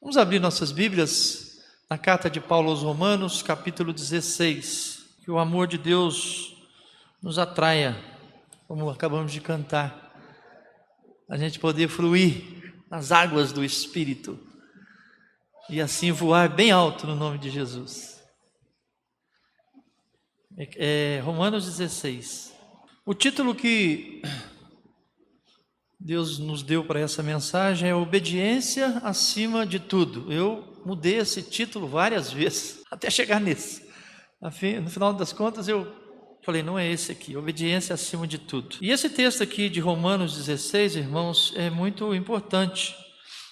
Vamos abrir nossas Bíblias na carta de Paulo aos Romanos, capítulo 16. Que o amor de Deus nos atraia, como acabamos de cantar, a gente poder fluir nas águas do Espírito e assim voar bem alto no nome de Jesus. É, é Romanos 16. O título que Deus nos deu para essa mensagem é Obediência acima de tudo. Eu mudei esse título várias vezes até chegar nesse. No final das contas, eu falei, não é esse aqui, obediência acima de tudo. E esse texto aqui de Romanos 16, irmãos, é muito importante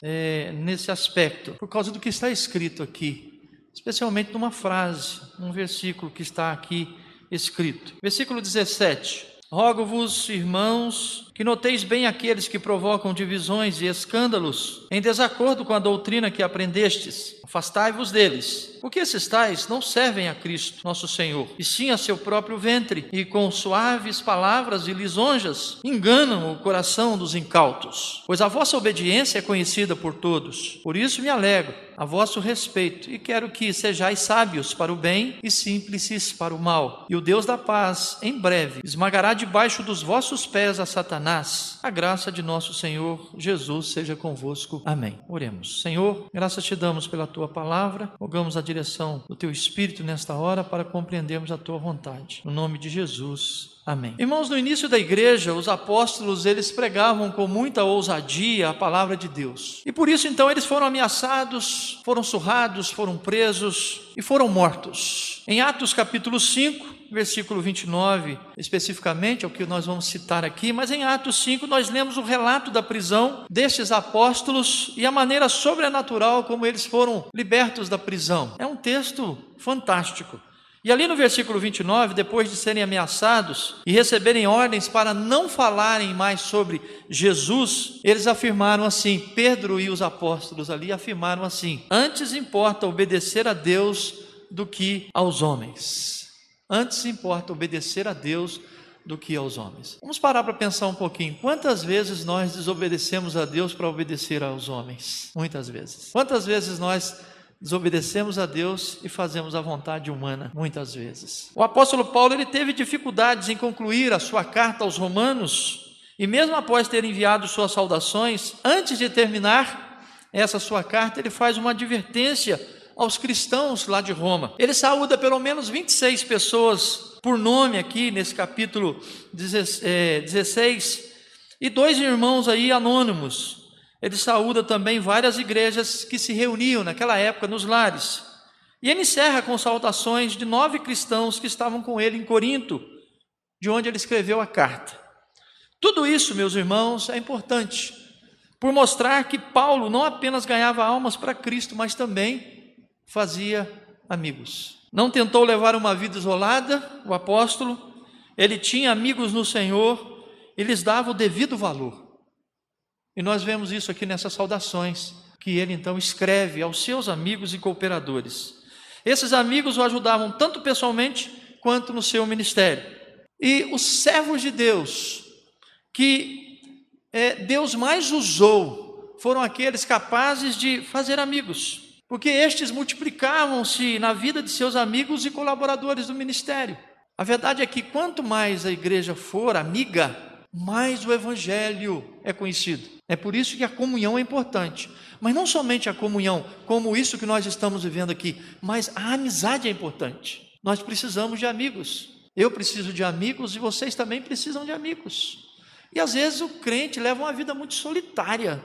é, nesse aspecto, por causa do que está escrito aqui, especialmente numa frase, num versículo que está aqui escrito. Versículo 17. Rogo-vos, irmãos, que noteis bem aqueles que provocam divisões e escândalos em desacordo com a doutrina que aprendestes. Afastai-vos deles, porque esses tais não servem a Cristo, nosso Senhor, e sim a seu próprio ventre, e com suaves palavras e lisonjas enganam o coração dos incautos. Pois a vossa obediência é conhecida por todos. Por isso me alegro a vosso respeito e quero que sejais sábios para o bem e simples para o mal. E o Deus da paz, em breve, esmagará debaixo dos vossos pés a Satanás. A graça de nosso Senhor Jesus seja convosco. Amém. Oremos. Senhor, graças te damos pela tua palavra, rogamos a direção do teu Espírito nesta hora para compreendermos a tua vontade. No nome de Jesus. Amém. Irmãos, no início da igreja, os apóstolos, eles pregavam com muita ousadia a palavra de Deus. E por isso então eles foram ameaçados, foram surrados, foram presos e foram mortos. Em Atos capítulo 5, versículo 29, especificamente, é o que nós vamos citar aqui, mas em Atos 5 nós lemos o relato da prisão destes apóstolos e a maneira sobrenatural como eles foram libertos da prisão. É um texto fantástico. E ali no versículo 29, depois de serem ameaçados e receberem ordens para não falarem mais sobre Jesus, eles afirmaram assim: Pedro e os apóstolos ali afirmaram assim: Antes importa obedecer a Deus do que aos homens. Antes importa obedecer a Deus do que aos homens. Vamos parar para pensar um pouquinho. Quantas vezes nós desobedecemos a Deus para obedecer aos homens? Muitas vezes. Quantas vezes nós desobedecemos a Deus e fazemos a vontade humana, muitas vezes. O apóstolo Paulo ele teve dificuldades em concluir a sua carta aos Romanos, e mesmo após ter enviado suas saudações, antes de terminar essa sua carta, ele faz uma advertência aos cristãos lá de Roma. Ele saúda pelo menos 26 pessoas por nome aqui nesse capítulo 16, eh, e dois irmãos aí anônimos, ele saúda também várias igrejas que se reuniam naquela época nos lares. E ele encerra com saudações de nove cristãos que estavam com ele em Corinto, de onde ele escreveu a carta. Tudo isso, meus irmãos, é importante, por mostrar que Paulo não apenas ganhava almas para Cristo, mas também fazia amigos. Não tentou levar uma vida isolada, o apóstolo, ele tinha amigos no Senhor e lhes dava o devido valor. E nós vemos isso aqui nessas saudações, que ele então escreve aos seus amigos e cooperadores. Esses amigos o ajudavam tanto pessoalmente quanto no seu ministério. E os servos de Deus, que é, Deus mais usou, foram aqueles capazes de fazer amigos, porque estes multiplicavam-se na vida de seus amigos e colaboradores do ministério. A verdade é que quanto mais a igreja for amiga, mais o evangelho é conhecido. É por isso que a comunhão é importante. Mas não somente a comunhão, como isso que nós estamos vivendo aqui, mas a amizade é importante. Nós precisamos de amigos. Eu preciso de amigos e vocês também precisam de amigos. E às vezes o crente leva uma vida muito solitária,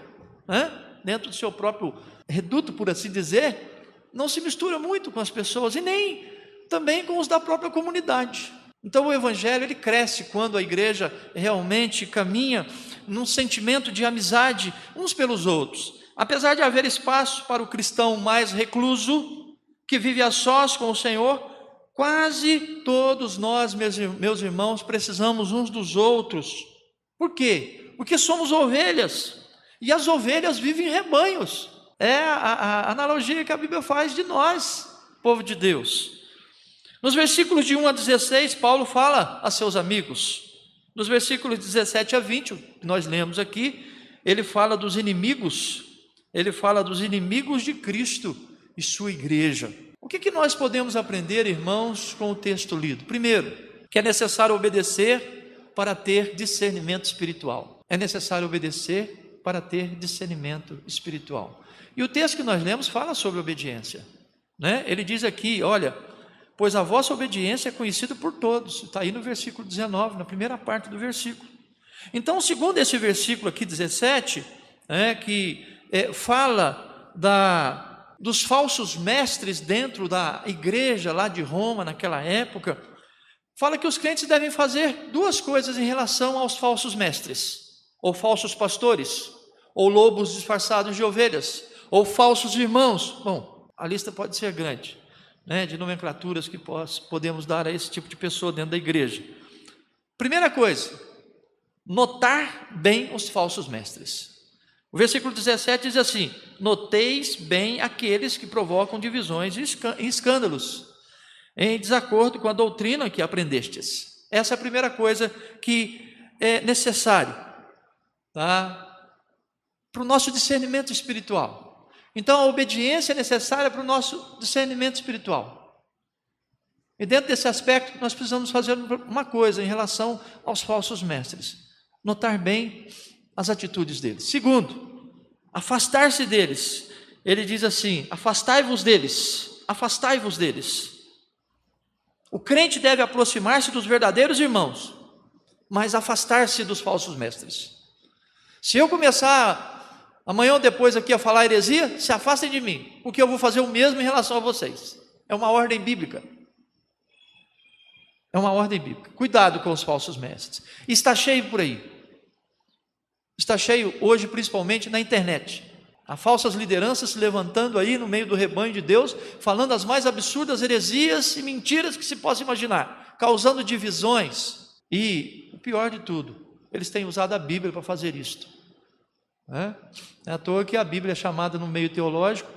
né? Dentro do seu próprio reduto, por assim dizer, não se mistura muito com as pessoas e nem também com os da própria comunidade. Então o evangelho ele cresce quando a igreja realmente caminha num sentimento de amizade uns pelos outros. Apesar de haver espaço para o cristão mais recluso, que vive a sós com o Senhor, quase todos nós, meus irmãos, precisamos uns dos outros. Por quê? Porque somos ovelhas e as ovelhas vivem em rebanhos. É a, a analogia que a Bíblia faz de nós, povo de Deus. Nos versículos de 1 a 16, Paulo fala a seus amigos. Nos versículos 17 a 20, que nós lemos aqui, ele fala dos inimigos ele fala dos inimigos de Cristo e sua igreja. O que, que nós podemos aprender, irmãos, com o texto lido? Primeiro, que é necessário obedecer para ter discernimento espiritual. É necessário obedecer para ter discernimento espiritual. E o texto que nós lemos fala sobre obediência. Né? Ele diz aqui: olha, pois a vossa obediência é conhecida por todos. Está aí no versículo 19, na primeira parte do versículo. Então, segundo esse versículo aqui, 17, é, que é, fala da, dos falsos mestres dentro da igreja lá de Roma, naquela época, fala que os crentes devem fazer duas coisas em relação aos falsos mestres, ou falsos pastores, ou lobos disfarçados de ovelhas, ou falsos irmãos. Bom, a lista pode ser grande, né, de nomenclaturas que podemos dar a esse tipo de pessoa dentro da igreja. Primeira coisa, notar bem os falsos mestres. O versículo 17 diz assim: Noteis bem aqueles que provocam divisões e escândalos, em desacordo com a doutrina que aprendestes. Essa é a primeira coisa que é necessário tá? para o nosso discernimento espiritual. Então, a obediência é necessária para o nosso discernimento espiritual. E dentro desse aspecto, nós precisamos fazer uma coisa em relação aos falsos mestres notar bem as atitudes deles. Segundo, afastar-se deles. Ele diz assim: afastai-vos deles, afastai-vos deles. O crente deve aproximar-se dos verdadeiros irmãos, mas afastar-se dos falsos mestres. Se eu começar amanhã ou depois aqui a falar heresia, se afastem de mim, porque eu vou fazer o mesmo em relação a vocês. É uma ordem bíblica. É uma ordem bíblica. Cuidado com os falsos mestres. Está cheio por aí. Está cheio hoje, principalmente na internet. Há falsas lideranças se levantando aí no meio do rebanho de Deus, falando as mais absurdas heresias e mentiras que se possa imaginar, causando divisões. E o pior de tudo, eles têm usado a Bíblia para fazer isto. É? é à toa que a Bíblia é chamada no meio teológico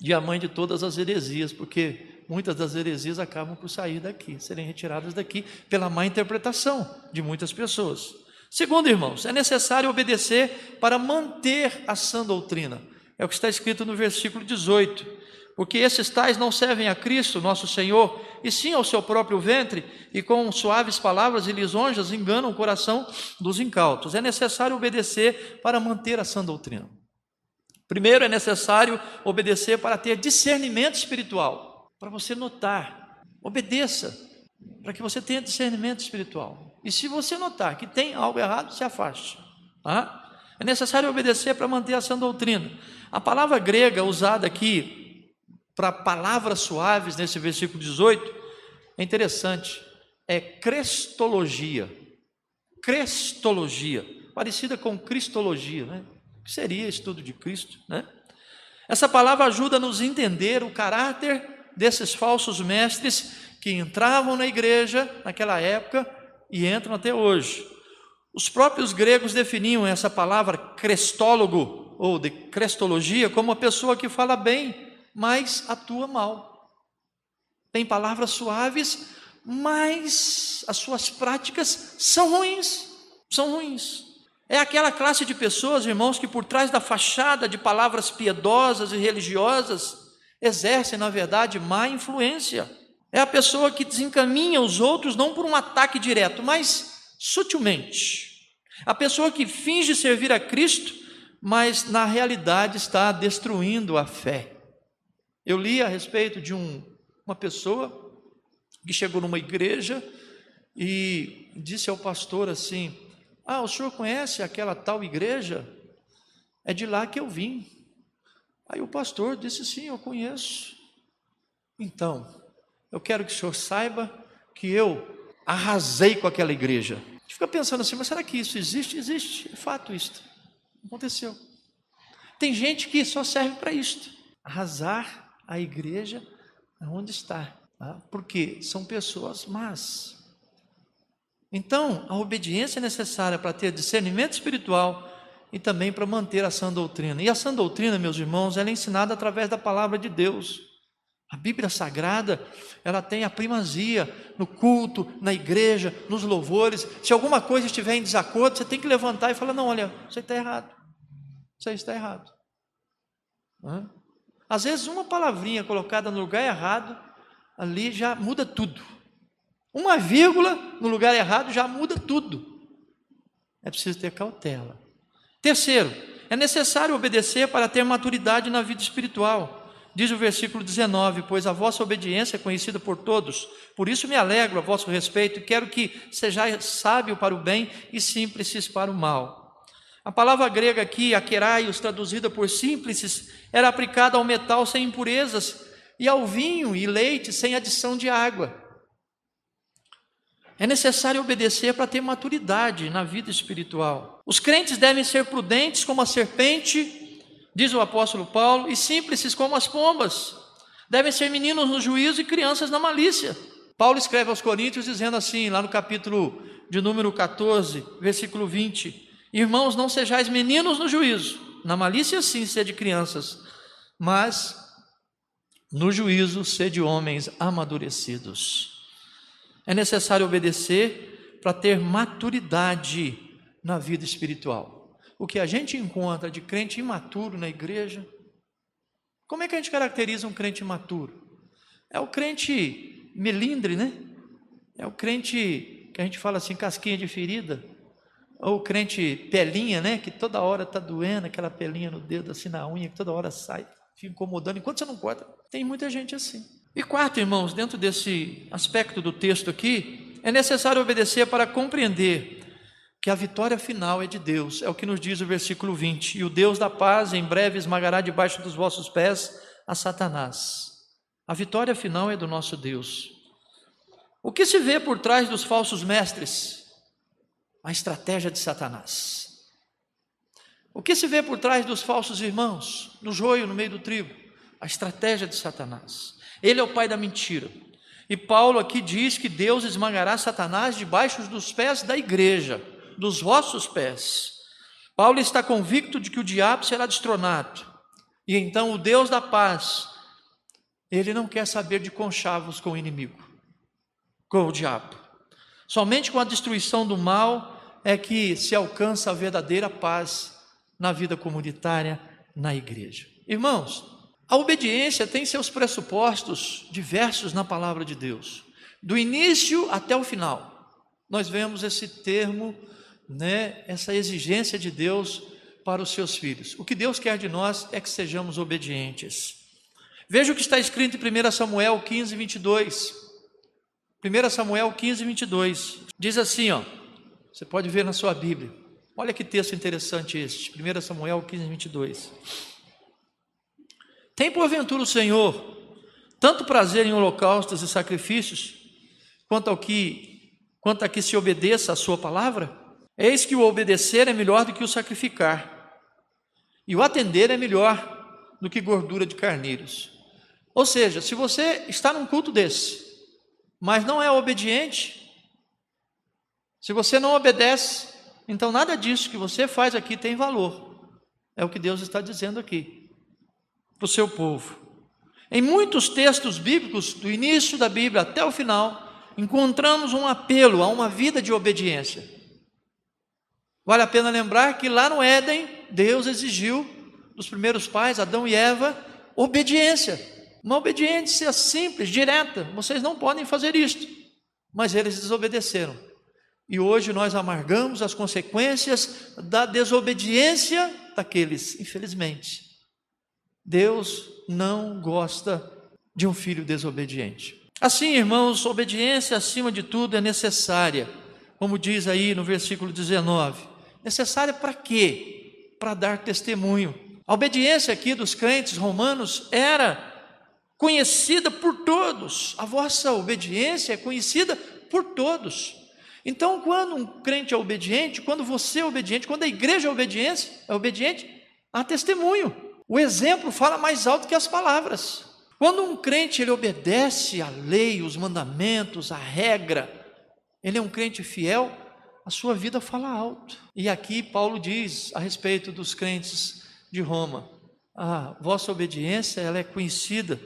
de a mãe de todas as heresias, porque muitas das heresias acabam por sair daqui, serem retiradas daqui pela má interpretação de muitas pessoas. Segundo, irmãos, é necessário obedecer para manter a sã doutrina. É o que está escrito no versículo 18. Porque esses tais não servem a Cristo, nosso Senhor, e sim ao seu próprio ventre, e com suaves palavras e lisonjas enganam o coração dos incautos. É necessário obedecer para manter a sã doutrina. Primeiro, é necessário obedecer para ter discernimento espiritual, para você notar. Obedeça, para que você tenha discernimento espiritual. E se você notar que tem algo errado, se afaste. Tá? É necessário obedecer para manter a sã doutrina. A palavra grega usada aqui para palavras suaves nesse versículo 18 é interessante. É crestologia. Crestologia, parecida com cristologia, né? Que seria estudo de Cristo, né? Essa palavra ajuda a nos entender o caráter desses falsos mestres que entravam na igreja naquela época e entram até hoje. Os próprios gregos definiam essa palavra crestólogo ou de crestologia como uma pessoa que fala bem, mas atua mal. Tem palavras suaves, mas as suas práticas são ruins. São ruins. É aquela classe de pessoas, irmãos, que por trás da fachada de palavras piedosas e religiosas exercem, na verdade, má influência. É a pessoa que desencaminha os outros não por um ataque direto, mas sutilmente. A pessoa que finge servir a Cristo, mas na realidade está destruindo a fé. Eu li a respeito de um, uma pessoa que chegou numa igreja e disse ao pastor assim: Ah, o senhor conhece aquela tal igreja? É de lá que eu vim. Aí o pastor disse: Sim, eu conheço. Então, eu quero que o senhor saiba que eu arrasei com aquela igreja. A gente fica pensando assim, mas será que isso existe? Existe, é fato isto. Aconteceu. Tem gente que só serve para isto, arrasar a igreja onde está, tá? porque são pessoas más. Então, a obediência é necessária para ter discernimento espiritual e também para manter a sã doutrina. E a sã doutrina, meus irmãos, ela é ensinada através da palavra de Deus. A Bíblia Sagrada, ela tem a primazia no culto, na igreja, nos louvores. Se alguma coisa estiver em desacordo, você tem que levantar e falar: não, olha, você está errado. Aí está errado. Às vezes, uma palavrinha colocada no lugar errado, ali já muda tudo. Uma vírgula no lugar errado já muda tudo. É preciso ter cautela. Terceiro, é necessário obedecer para ter maturidade na vida espiritual. Diz o versículo 19: Pois a vossa obediência é conhecida por todos, por isso me alegro a vosso respeito e quero que sejais sábio para o bem e simples para o mal. A palavra grega aqui, aqueraios, traduzida por simples, era aplicada ao metal sem impurezas e ao vinho e leite sem adição de água. É necessário obedecer para ter maturidade na vida espiritual. Os crentes devem ser prudentes como a serpente, diz o apóstolo Paulo, e simples como as pombas. Devem ser meninos no juízo e crianças na malícia. Paulo escreve aos Coríntios dizendo assim, lá no capítulo de número 14, versículo 20: Irmãos, não sejais meninos no juízo, na malícia sim sede crianças, mas no juízo sede homens amadurecidos. É necessário obedecer para ter maturidade na vida espiritual. O que a gente encontra de crente imaturo na igreja, como é que a gente caracteriza um crente imaturo? É o crente melindre, né? É o crente que a gente fala assim, casquinha de ferida ou o crente pelinha, né? Que toda hora está doendo, aquela pelinha no dedo, assim na unha, que toda hora sai, fica incomodando, enquanto você não corta. Tem muita gente assim. E quarto, irmãos, dentro desse aspecto do texto aqui, é necessário obedecer para compreender que a vitória final é de Deus, é o que nos diz o versículo 20: E o Deus da paz em breve esmagará debaixo dos vossos pés a Satanás. A vitória final é do nosso Deus. O que se vê por trás dos falsos mestres? A estratégia de Satanás. O que se vê por trás dos falsos irmãos, no joio, no meio do trigo? A estratégia de Satanás. Ele é o pai da mentira. E Paulo aqui diz que Deus esmagará Satanás debaixo dos pés da igreja, dos vossos pés. Paulo está convicto de que o diabo será destronado. E então o Deus da paz, ele não quer saber de conchavos com o inimigo, com o diabo. Somente com a destruição do mal é que se alcança a verdadeira paz na vida comunitária, na igreja. Irmãos, a obediência tem seus pressupostos diversos na palavra de Deus. Do início até o final, nós vemos esse termo, né, essa exigência de Deus para os seus filhos. O que Deus quer de nós é que sejamos obedientes. Veja o que está escrito em 1 Samuel 15, 22. 1 Samuel 15, 22. Diz assim, ó. Você pode ver na sua Bíblia. Olha que texto interessante este, 1 Samuel 15, 22. Tem porventura o Senhor tanto prazer em holocaustos e sacrifícios, quanto ao que, quanto a que se obedeça a sua palavra? Eis que o obedecer é melhor do que o sacrificar, e o atender é melhor do que gordura de carneiros. Ou seja, se você está num culto desse, mas não é obediente, se você não obedece, então nada disso que você faz aqui tem valor. É o que Deus está dizendo aqui para o seu povo. Em muitos textos bíblicos, do início da Bíblia até o final, encontramos um apelo a uma vida de obediência. Vale a pena lembrar que lá no Éden, Deus exigiu dos primeiros pais, Adão e Eva, obediência. Uma obediência simples, direta. Vocês não podem fazer isto. Mas eles desobedeceram. E hoje nós amargamos as consequências da desobediência daqueles, infelizmente. Deus não gosta de um filho desobediente. Assim, irmãos, obediência acima de tudo é necessária, como diz aí no versículo 19. Necessária para quê? Para dar testemunho. A obediência aqui dos crentes romanos era conhecida por todos. A vossa obediência é conhecida por todos. Então, quando um crente é obediente, quando você é obediente, quando a igreja é obediente, é obediente, há testemunho. O exemplo fala mais alto que as palavras. Quando um crente ele obedece à lei, os mandamentos, a regra, ele é um crente fiel, a sua vida fala alto. E aqui Paulo diz a respeito dos crentes de Roma: a vossa obediência ela é conhecida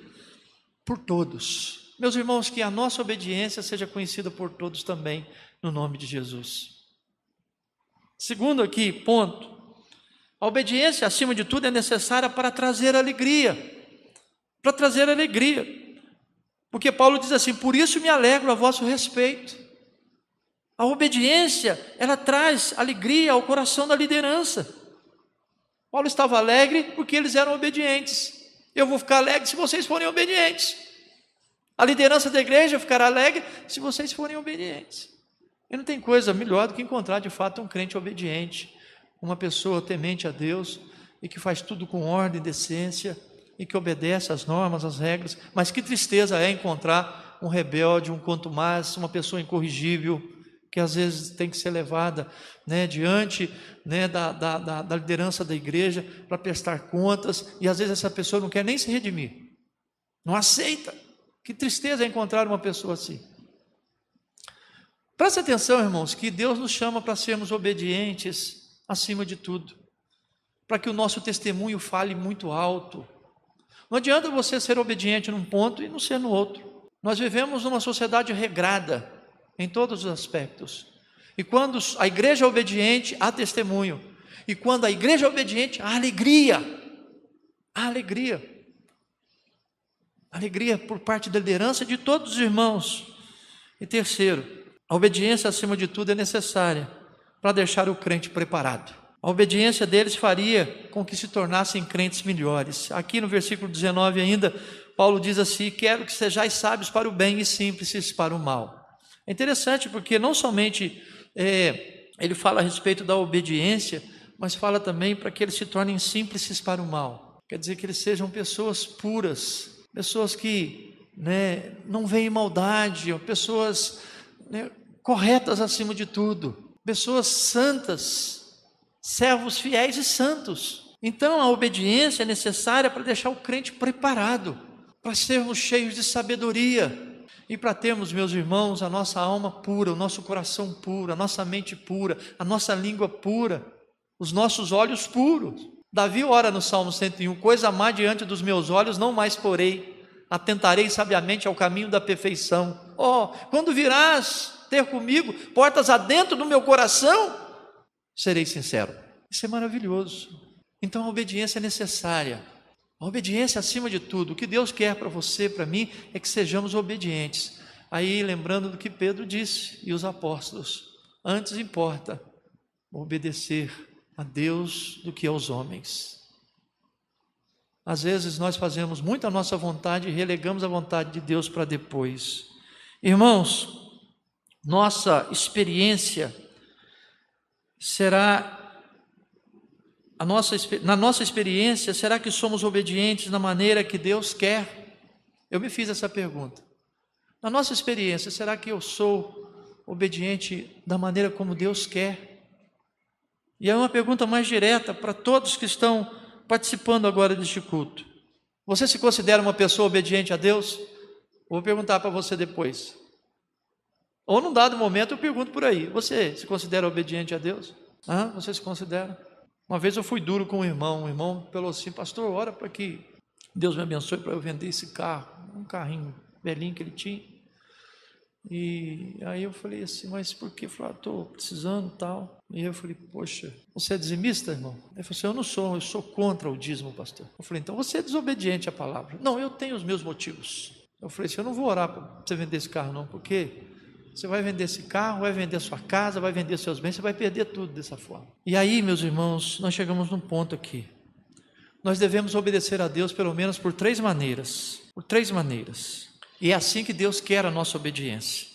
por todos. Meus irmãos, que a nossa obediência seja conhecida por todos também, no nome de Jesus. Segundo aqui, ponto, A obediência, acima de tudo, é necessária para trazer alegria. Para trazer alegria. Porque Paulo diz assim: Por isso me alegro a vosso respeito. A obediência, ela traz alegria ao coração da liderança. Paulo estava alegre porque eles eram obedientes. Eu vou ficar alegre se vocês forem obedientes. A liderança da igreja ficará alegre se vocês forem obedientes. E não tem coisa melhor do que encontrar de fato um crente obediente, uma pessoa temente a Deus e que faz tudo com ordem, decência e que obedece às normas, às regras. Mas que tristeza é encontrar um rebelde, um quanto mais, uma pessoa incorrigível, que às vezes tem que ser levada né, diante né, da, da, da liderança da igreja para prestar contas, e às vezes essa pessoa não quer nem se redimir, não aceita. Que tristeza é encontrar uma pessoa assim. Preste atenção, irmãos, que Deus nos chama para sermos obedientes acima de tudo, para que o nosso testemunho fale muito alto. Não adianta você ser obediente num ponto e não ser no outro. Nós vivemos numa sociedade regrada em todos os aspectos. E quando a igreja é obediente, há testemunho. E quando a igreja é obediente, há alegria. Há alegria. Alegria por parte da liderança de todos os irmãos. E terceiro, a obediência, acima de tudo, é necessária para deixar o crente preparado. A obediência deles faria com que se tornassem crentes melhores. Aqui no versículo 19 ainda, Paulo diz assim: Quero que sejais sábios para o bem e simples para o mal. É interessante porque não somente é, ele fala a respeito da obediência, mas fala também para que eles se tornem simples para o mal. Quer dizer que eles sejam pessoas puras, pessoas que né, não veem maldade, pessoas né, corretas acima de tudo, pessoas santas, servos fiéis e santos. Então a obediência é necessária para deixar o crente preparado, para sermos cheios de sabedoria e para termos, meus irmãos, a nossa alma pura, o nosso coração puro, a nossa mente pura, a nossa língua pura, os nossos olhos puros. Davi ora no Salmo 101: Coisa má diante dos meus olhos não mais porei, atentarei sabiamente ao caminho da perfeição. Oh, quando virás ter comigo, portas adentro do meu coração, serei sincero. Isso é maravilhoso. Então a obediência é necessária. A obediência acima de tudo. O que Deus quer para você, para mim, é que sejamos obedientes. Aí, lembrando do que Pedro disse e os apóstolos: antes importa obedecer a Deus do que aos homens. Às vezes nós fazemos muito a nossa vontade e relegamos a vontade de Deus para depois. Irmãos, nossa experiência será a nossa, na nossa experiência, será que somos obedientes na maneira que Deus quer? Eu me fiz essa pergunta. Na nossa experiência, será que eu sou obediente da maneira como Deus quer? E é uma pergunta mais direta para todos que estão participando agora deste culto. Você se considera uma pessoa obediente a Deus? Vou perguntar para você depois. Ou num dado momento eu pergunto por aí: você se considera obediente a Deus? Ah, você se considera? Uma vez eu fui duro com um irmão, o irmão falou assim: Pastor, ora para que Deus me abençoe para eu vender esse carro, um carrinho velhinho que ele tinha. E aí eu falei assim, mas por que? Falou, estou ah, precisando tal. E eu falei, poxa, você é dizimista, irmão? Ele falou assim, eu não sou, eu sou contra o dízimo, pastor. Eu falei, então você é desobediente à palavra. Não, eu tenho os meus motivos. Eu falei assim, eu não vou orar para você vender esse carro não, porque você vai vender esse carro, vai vender sua casa, vai vender seus bens, você vai perder tudo dessa forma. E aí, meus irmãos, nós chegamos num ponto aqui. Nós devemos obedecer a Deus pelo menos por três maneiras. Por três maneiras. E é assim que Deus quer a nossa obediência.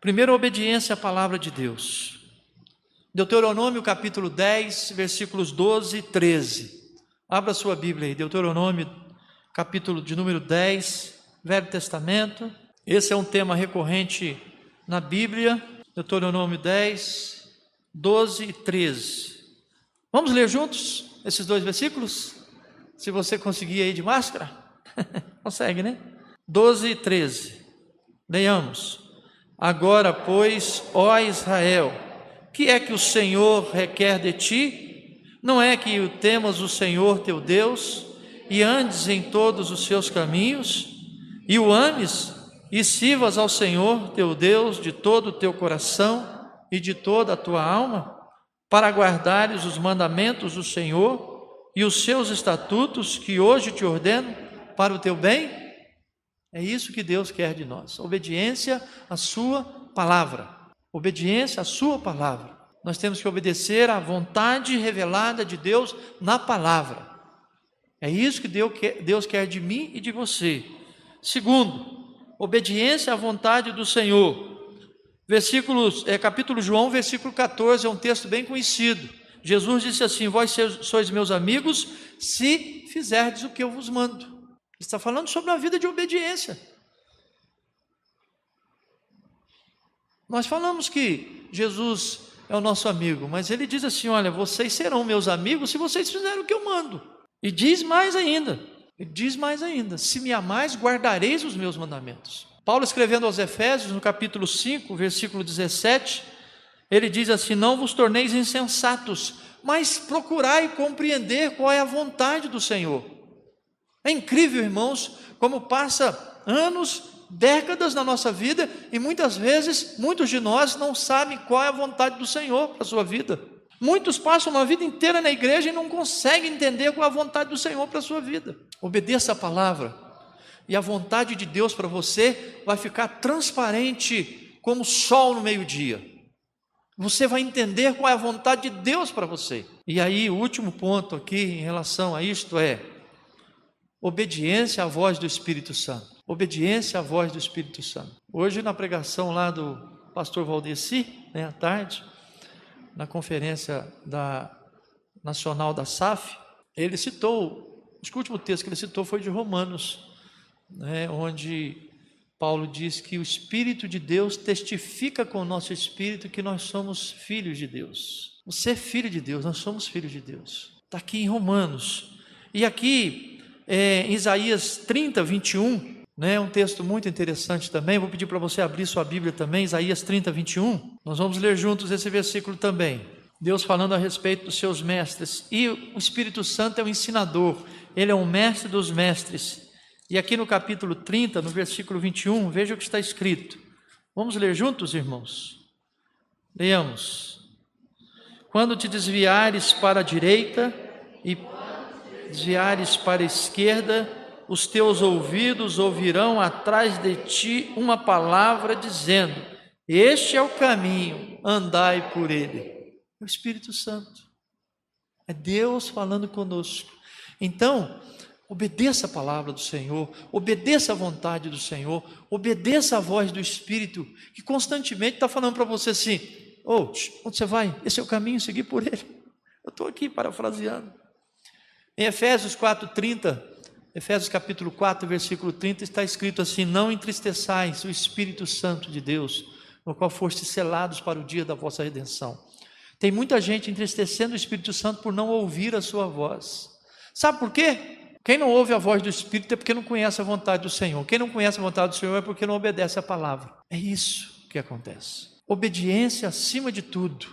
Primeiro, a obediência à palavra de Deus. Deuteronômio capítulo 10, versículos 12 e 13. Abra sua Bíblia aí, Deuteronômio capítulo de número 10, Velho Testamento. Esse é um tema recorrente na Bíblia, Deuteronômio 10, 12 e 13. Vamos ler juntos esses dois versículos? Se você conseguir aí de máscara? Consegue, né? 12 e 13. Leiamos. Agora, pois, ó Israel, que é que o Senhor requer de ti? Não é que o temas o Senhor teu Deus e andes em todos os seus caminhos e o ames e sirvas ao Senhor teu Deus de todo o teu coração e de toda a tua alma, para guardares os mandamentos do Senhor, e os seus estatutos que hoje te ordeno para o teu bem? É isso que Deus quer de nós. Obediência à sua palavra. Obediência à sua palavra. Nós temos que obedecer à vontade revelada de Deus na palavra. É isso que Deus quer de mim e de você. Segundo, obediência à vontade do Senhor. Versículos, é, capítulo João, versículo 14, é um texto bem conhecido. Jesus disse assim: Vós sois meus amigos se fizerdes o que eu vos mando. Está falando sobre uma vida de obediência. Nós falamos que Jesus é o nosso amigo, mas ele diz assim: Olha, vocês serão meus amigos se vocês fizerem o que eu mando. E diz mais ainda: ele diz mais ainda: Se me amais, guardareis os meus mandamentos. Paulo escrevendo aos Efésios, no capítulo 5, versículo 17, ele diz assim: Não vos torneis insensatos, mas procurai compreender qual é a vontade do Senhor. É incrível, irmãos, como passa anos, décadas na nossa vida e muitas vezes muitos de nós não sabem qual é a vontade do Senhor para a sua vida. Muitos passam uma vida inteira na igreja e não conseguem entender qual é a vontade do Senhor para a sua vida. Obedeça a palavra, e a vontade de Deus para você vai ficar transparente como o sol no meio-dia. Você vai entender qual é a vontade de Deus para você. E aí, o último ponto aqui em relação a isto é obediência à voz do Espírito Santo. Obediência à voz do Espírito Santo. Hoje, na pregação lá do pastor Valdeci, né, à tarde, na conferência da nacional da SAF, ele citou, o último texto que ele citou foi de Romanos, né, onde Paulo diz que o Espírito de Deus testifica com o nosso espírito que nós somos filhos de Deus. Você é filho de Deus, nós somos filhos de Deus. Está aqui em Romanos. E aqui, é, em Isaías 30, 21, né, um texto muito interessante também. Vou pedir para você abrir sua Bíblia também, Isaías 30, 21. Nós vamos ler juntos esse versículo também. Deus falando a respeito dos seus mestres. E o Espírito Santo é o ensinador, ele é o mestre dos mestres. E aqui no capítulo 30, no versículo 21, veja o que está escrito. Vamos ler juntos, irmãos? Leamos. Quando te desviares para a direita e desviares para a esquerda, os teus ouvidos ouvirão atrás de ti uma palavra dizendo: Este é o caminho, andai por ele. É o Espírito Santo. É Deus falando conosco. Então, Obedeça a palavra do Senhor, obedeça a vontade do Senhor, obedeça a voz do Espírito, que constantemente está falando para você assim: oh, onde você vai? Esse é o caminho, seguir por ele. Eu estou aqui parafraseando. Em Efésios 4,30, Efésios capítulo 4, versículo 30, está escrito assim: Não entristeçais o Espírito Santo de Deus, no qual foste selados para o dia da vossa redenção. Tem muita gente entristecendo o Espírito Santo por não ouvir a sua voz. Sabe por quê? Quem não ouve a voz do Espírito é porque não conhece a vontade do Senhor. Quem não conhece a vontade do Senhor é porque não obedece a palavra. É isso que acontece. Obediência acima de tudo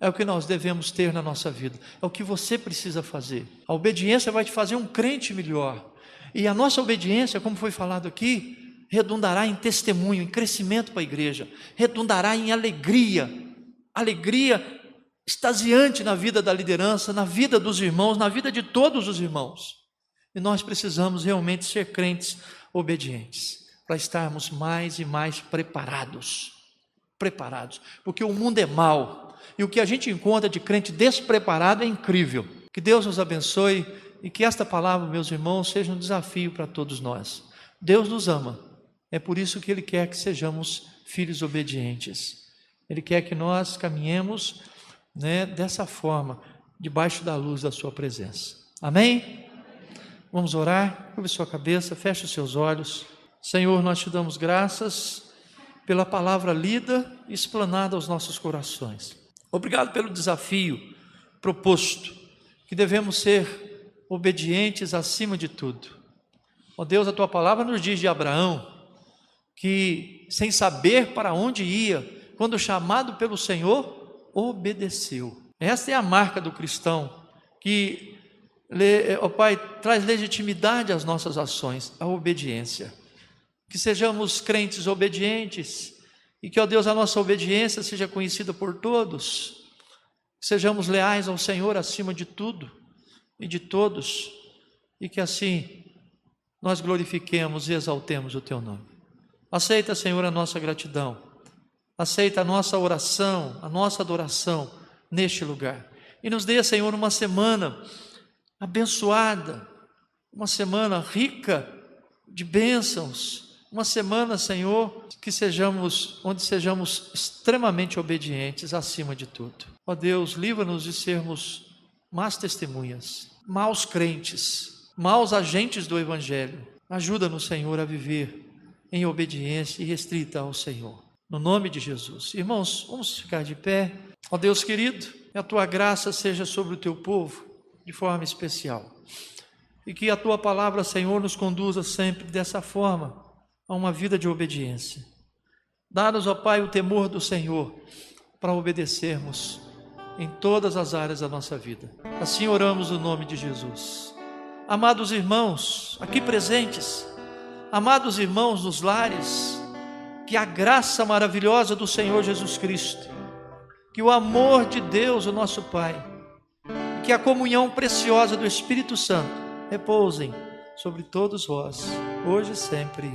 é o que nós devemos ter na nossa vida. É o que você precisa fazer. A obediência vai te fazer um crente melhor. E a nossa obediência, como foi falado aqui, redundará em testemunho, em crescimento para a igreja, redundará em alegria, alegria extasiante na vida da liderança, na vida dos irmãos, na vida de todos os irmãos. E nós precisamos realmente ser crentes obedientes, para estarmos mais e mais preparados. Preparados, porque o mundo é mau, e o que a gente encontra de crente despreparado é incrível. Que Deus nos abençoe e que esta palavra, meus irmãos, seja um desafio para todos nós. Deus nos ama, é por isso que Ele quer que sejamos filhos obedientes. Ele quer que nós caminhemos né, dessa forma, debaixo da luz da Sua presença. Amém? Vamos orar, curve sua cabeça, feche os seus olhos. Senhor, nós te damos graças pela palavra lida e explanada aos nossos corações. Obrigado pelo desafio proposto, que devemos ser obedientes acima de tudo. Ó Deus, a tua palavra nos diz de Abraão que, sem saber para onde ia, quando chamado pelo Senhor, obedeceu. Esta é a marca do cristão, que oh Pai, traz legitimidade às nossas ações, a obediência. Que sejamos crentes obedientes e que, ó Deus, a nossa obediência seja conhecida por todos. Que sejamos leais ao Senhor acima de tudo. e de todos, e que assim nós glorifiquemos e exaltemos o teu nome. Aceita, Senhor, a nossa gratidão, aceita a nossa oração, a nossa adoração neste lugar. E nos dê, Senhor, uma semana abençoada, uma semana rica de bênçãos, uma semana, Senhor, que sejamos, onde sejamos extremamente obedientes acima de tudo. Ó Deus, livra-nos de sermos más testemunhas, maus crentes, maus agentes do Evangelho. Ajuda-nos, Senhor, a viver em obediência e restrita ao Senhor. No nome de Jesus. Irmãos, vamos ficar de pé. Ó Deus querido, que a tua graça seja sobre o teu povo de forma especial. E que a tua palavra, Senhor, nos conduza sempre dessa forma a uma vida de obediência. Dá-nos, ó Pai, o temor do Senhor para obedecermos em todas as áreas da nossa vida. Assim oramos no nome de Jesus. Amados irmãos, aqui presentes, amados irmãos nos lares, que a graça maravilhosa do Senhor Jesus Cristo, que o amor de Deus, o nosso Pai, que a comunhão preciosa do Espírito Santo repousem sobre todos vós, hoje e sempre.